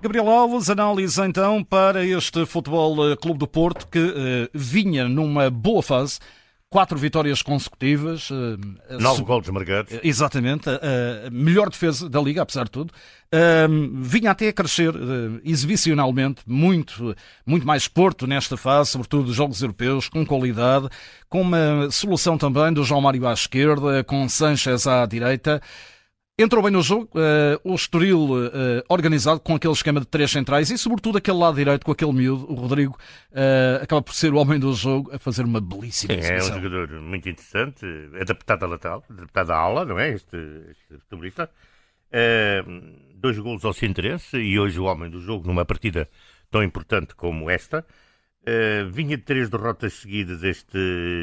Gabriel Alves, análise então para este Futebol eh, Clube do Porto que uh, vinha numa boa fase, quatro vitórias consecutivas. Uh, Nove golos marcados. Exatamente, a melhor defesa da Liga, apesar de tudo. vinha até a crescer exibicionalmente, muito, muito mais Porto nesta fase, sobretudo jogos europeus, com qualidade, com uma solução também do João Mário à esquerda, com Sanchez à direita. Entrou bem no jogo, uh, o Estoril uh, organizado com aquele esquema de três centrais e, sobretudo, aquele lado direito com aquele miúdo, o Rodrigo, uh, acaba por ser o homem do jogo a fazer uma belíssima Sim, É um jogador muito interessante, adaptado à lateral, adaptado à aula, não é? Este, este futebolista. dois golos ao seu interesse e hoje o homem do jogo numa partida tão importante como esta. Uh, vinha de três derrotas seguidas este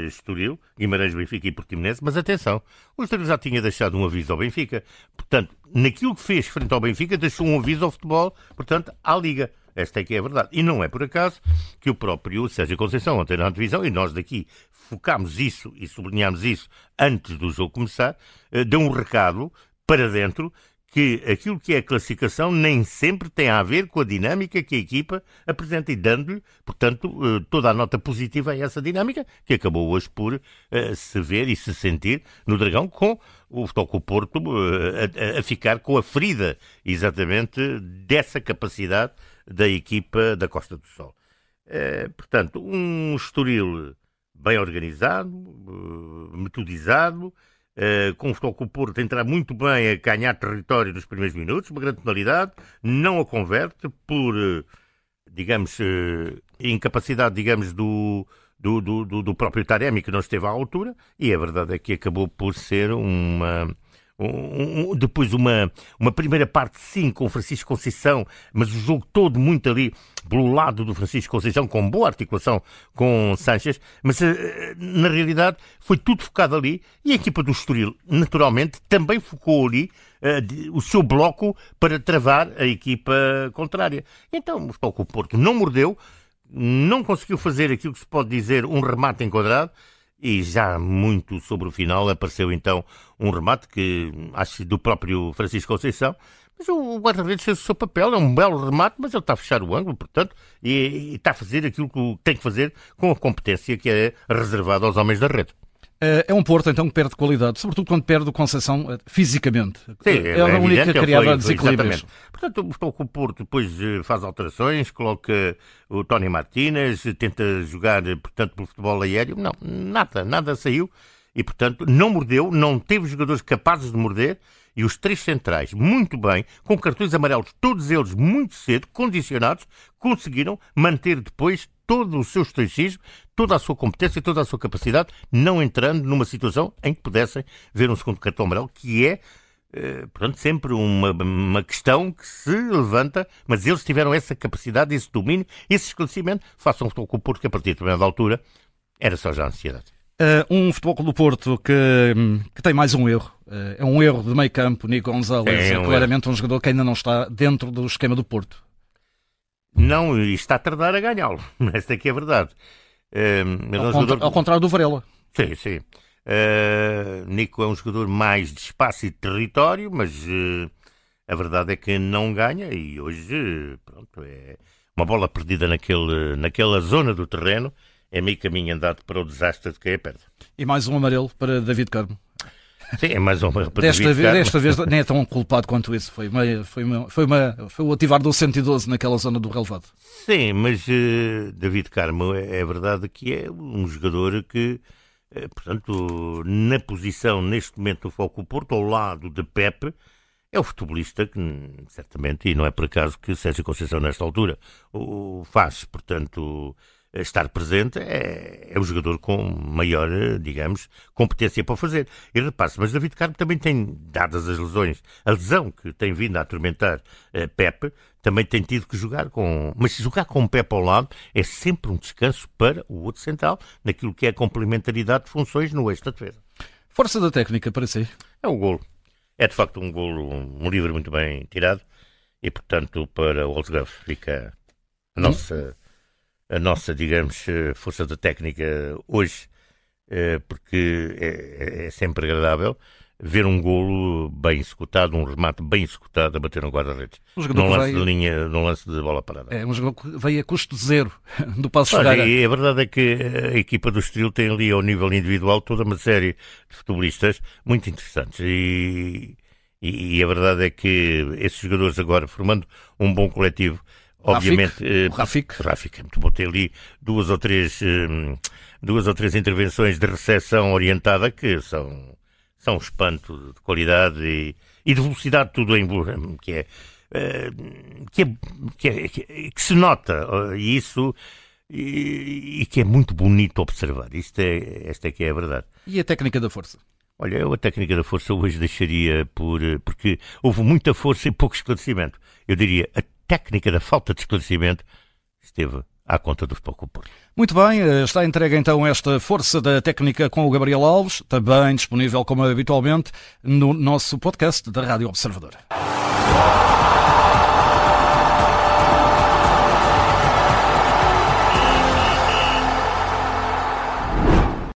Estoril, Guimarães, Benfica e Portimonense, mas atenção, o Estoril já tinha deixado um aviso ao Benfica. Portanto, naquilo que fez frente ao Benfica, deixou um aviso ao futebol, portanto, à Liga. Esta é que é a verdade. E não é por acaso que o próprio Sérgio Conceição, ontem na divisão, e nós daqui focámos isso e sublinhámos isso antes do jogo começar, uh, deu um recado para dentro que aquilo que é a classificação nem sempre tem a ver com a dinâmica que a equipa apresenta e dando-lhe, portanto, eh, toda a nota positiva a essa dinâmica que acabou hoje por uh, se ver e se sentir no Dragão com o Futebol Porto uh, a, a, ficar com a ferida exatamente dessa capacidade da equipa da Costa do Sol. Uh, portanto, um Estoril bem organizado, metodizado, com o Futebol Porto entrar muito bem a ganhar território nos primeiros minutos, uma grande penalidade, não a converte por, uh, digamos, uh, incapacidade, digamos, do, do, do, do próprio Taremi, que não esteve à altura, e a verdade é que acabou por ser uma um, um, depois uma, uma primeira parte, sim, com Francisco Conceição, mas o jogo todo muito ali pelo lado do Francisco Conceição, com boa articulação com Sanches, mas uh, na realidade foi tudo focado ali e a equipa do Estoril, naturalmente, também focou ali de, o seu bloco para travar a equipa contrária. Então, o Porto não mordeu, não conseguiu fazer aquilo que se pode dizer um remate enquadrado, e já muito sobre o final apareceu então um remate que acho do próprio Francisco Conceição. Mas o guarda-redes fez o seu papel, é um belo remate, mas ele está a fechar o ângulo, portanto, e, e está a fazer aquilo que tem que fazer com a competência que é reservada aos homens da rede. É um Porto, então, que perde qualidade, sobretuto quando perde o Conceição eh, fisicamente. Sim, é, é a única que criava desequilíbrios. Portanto, o Porto depois eh, faz alterações, coloca o Tony Martínez, tenta jogar, portanto, pelo futebol aéreo. Não, nada, nada saiu. E, portanto, não mordeu, não teve jogadores capazes de morder. E os três centrais, muito bem, com cartões amarelos, todos eles muito cedo, condicionados, conseguiram manter depois todo o seu estoicismo, toda a sua competência, toda a sua capacidade, não entrando numa situação em que pudessem ver um segundo cartão amarelo, que é, eh, portanto, sempre uma, uma questão que se levanta, mas eles tiveram essa capacidade, esse domínio, esse esclarecimento, façam com o Porto que a partir de determinada altura era só já ansiedade. Uh, um futebol do Porto que, que, tem mais um erro. Uh, é um erro de meio campo. Nico Gonzalez é, é um claramente erro. um jogador que ainda não está dentro do esquema do Porto. Não, e está a tardar a ganhá-lo. Esta aqui é a verdade. Uh, ao, é um jogador... ao, contrário do Varela. Sim, sim. Uh, Nico é um jogador mais de espaço e de território, mas a verdade é que não ganha e hoje pronto, é uma bola perdida naquele, naquela zona do terreno. É meio caminho andado para o desastre de quem a perde. E mais um amarelo para David Carmo. Sim, é mais uma desta vez, desta vez nem é tão culpado quanto isso. Foi, uma, foi, uma, foi, uma, foi o ativar do 112 naquela zona do relevado. Sim, mas uh, David Carmo é, é, verdade que é um jogador que, uh, portanto, na posição neste momento do Foco Porto, ao lado de Pepe, é o futebolista que, certamente, e não é por acaso que Sérgio Conceição, nesta altura, o faz. Portanto, estar presente, é, é o jogador com maior, digamos, competência para fazer. E repare-se, mas David Carmo também tem, dadas as lesões, a lesão que tem vindo a atormentar uh, Pepe, também tem tido que jogar com. Mas jogar com o Pepe ao lado é sempre um descanso para o outro central, naquilo que é a complementaridade de funções no eixo da defesa. Força da técnica, para si? É um golo. É de facto um golo, um livro muito bem tirado e, portanto, para o Olsgraf fica a nossa. Hum? A nossa, digamos, força da técnica hoje, porque é, é sempre agradável ver um golo bem executado, um remate bem executado a bater no guarda-redes. Um num lance veio... de linha, num lance de bola parada. É, um jogo que veio a custo zero do passo Olha, e a verdade é que a equipa do Estoril tem ali ao nível individual toda uma série de futebolistas muito interessantes e, e a verdade é que esses jogadores agora formando um bom coletivo obviamente Rafik, uh, Rafik é muito bom ter ali duas ou três uh, duas ou três intervenções de recepção orientada que são são um espanto de qualidade e, e de velocidade, tudo em que é, eh, que, é, que, é, que, se nota, eh, e isso e, e, que é muito bonito observar. Isto é, esta é que é a verdade. E a técnica da força? Olha, eu a técnica da força hoje deixaria por. Eh, porque houve muita força e pouco esclarecimento. Eu diria a técnica da falta de esclarecimento esteve à conta do Futebol Porto. Muito bem, eh, está entregue então esta força da técnica com o Gabriel Alves, também disponível como habitualmente no nosso podcast da Rádio Observador.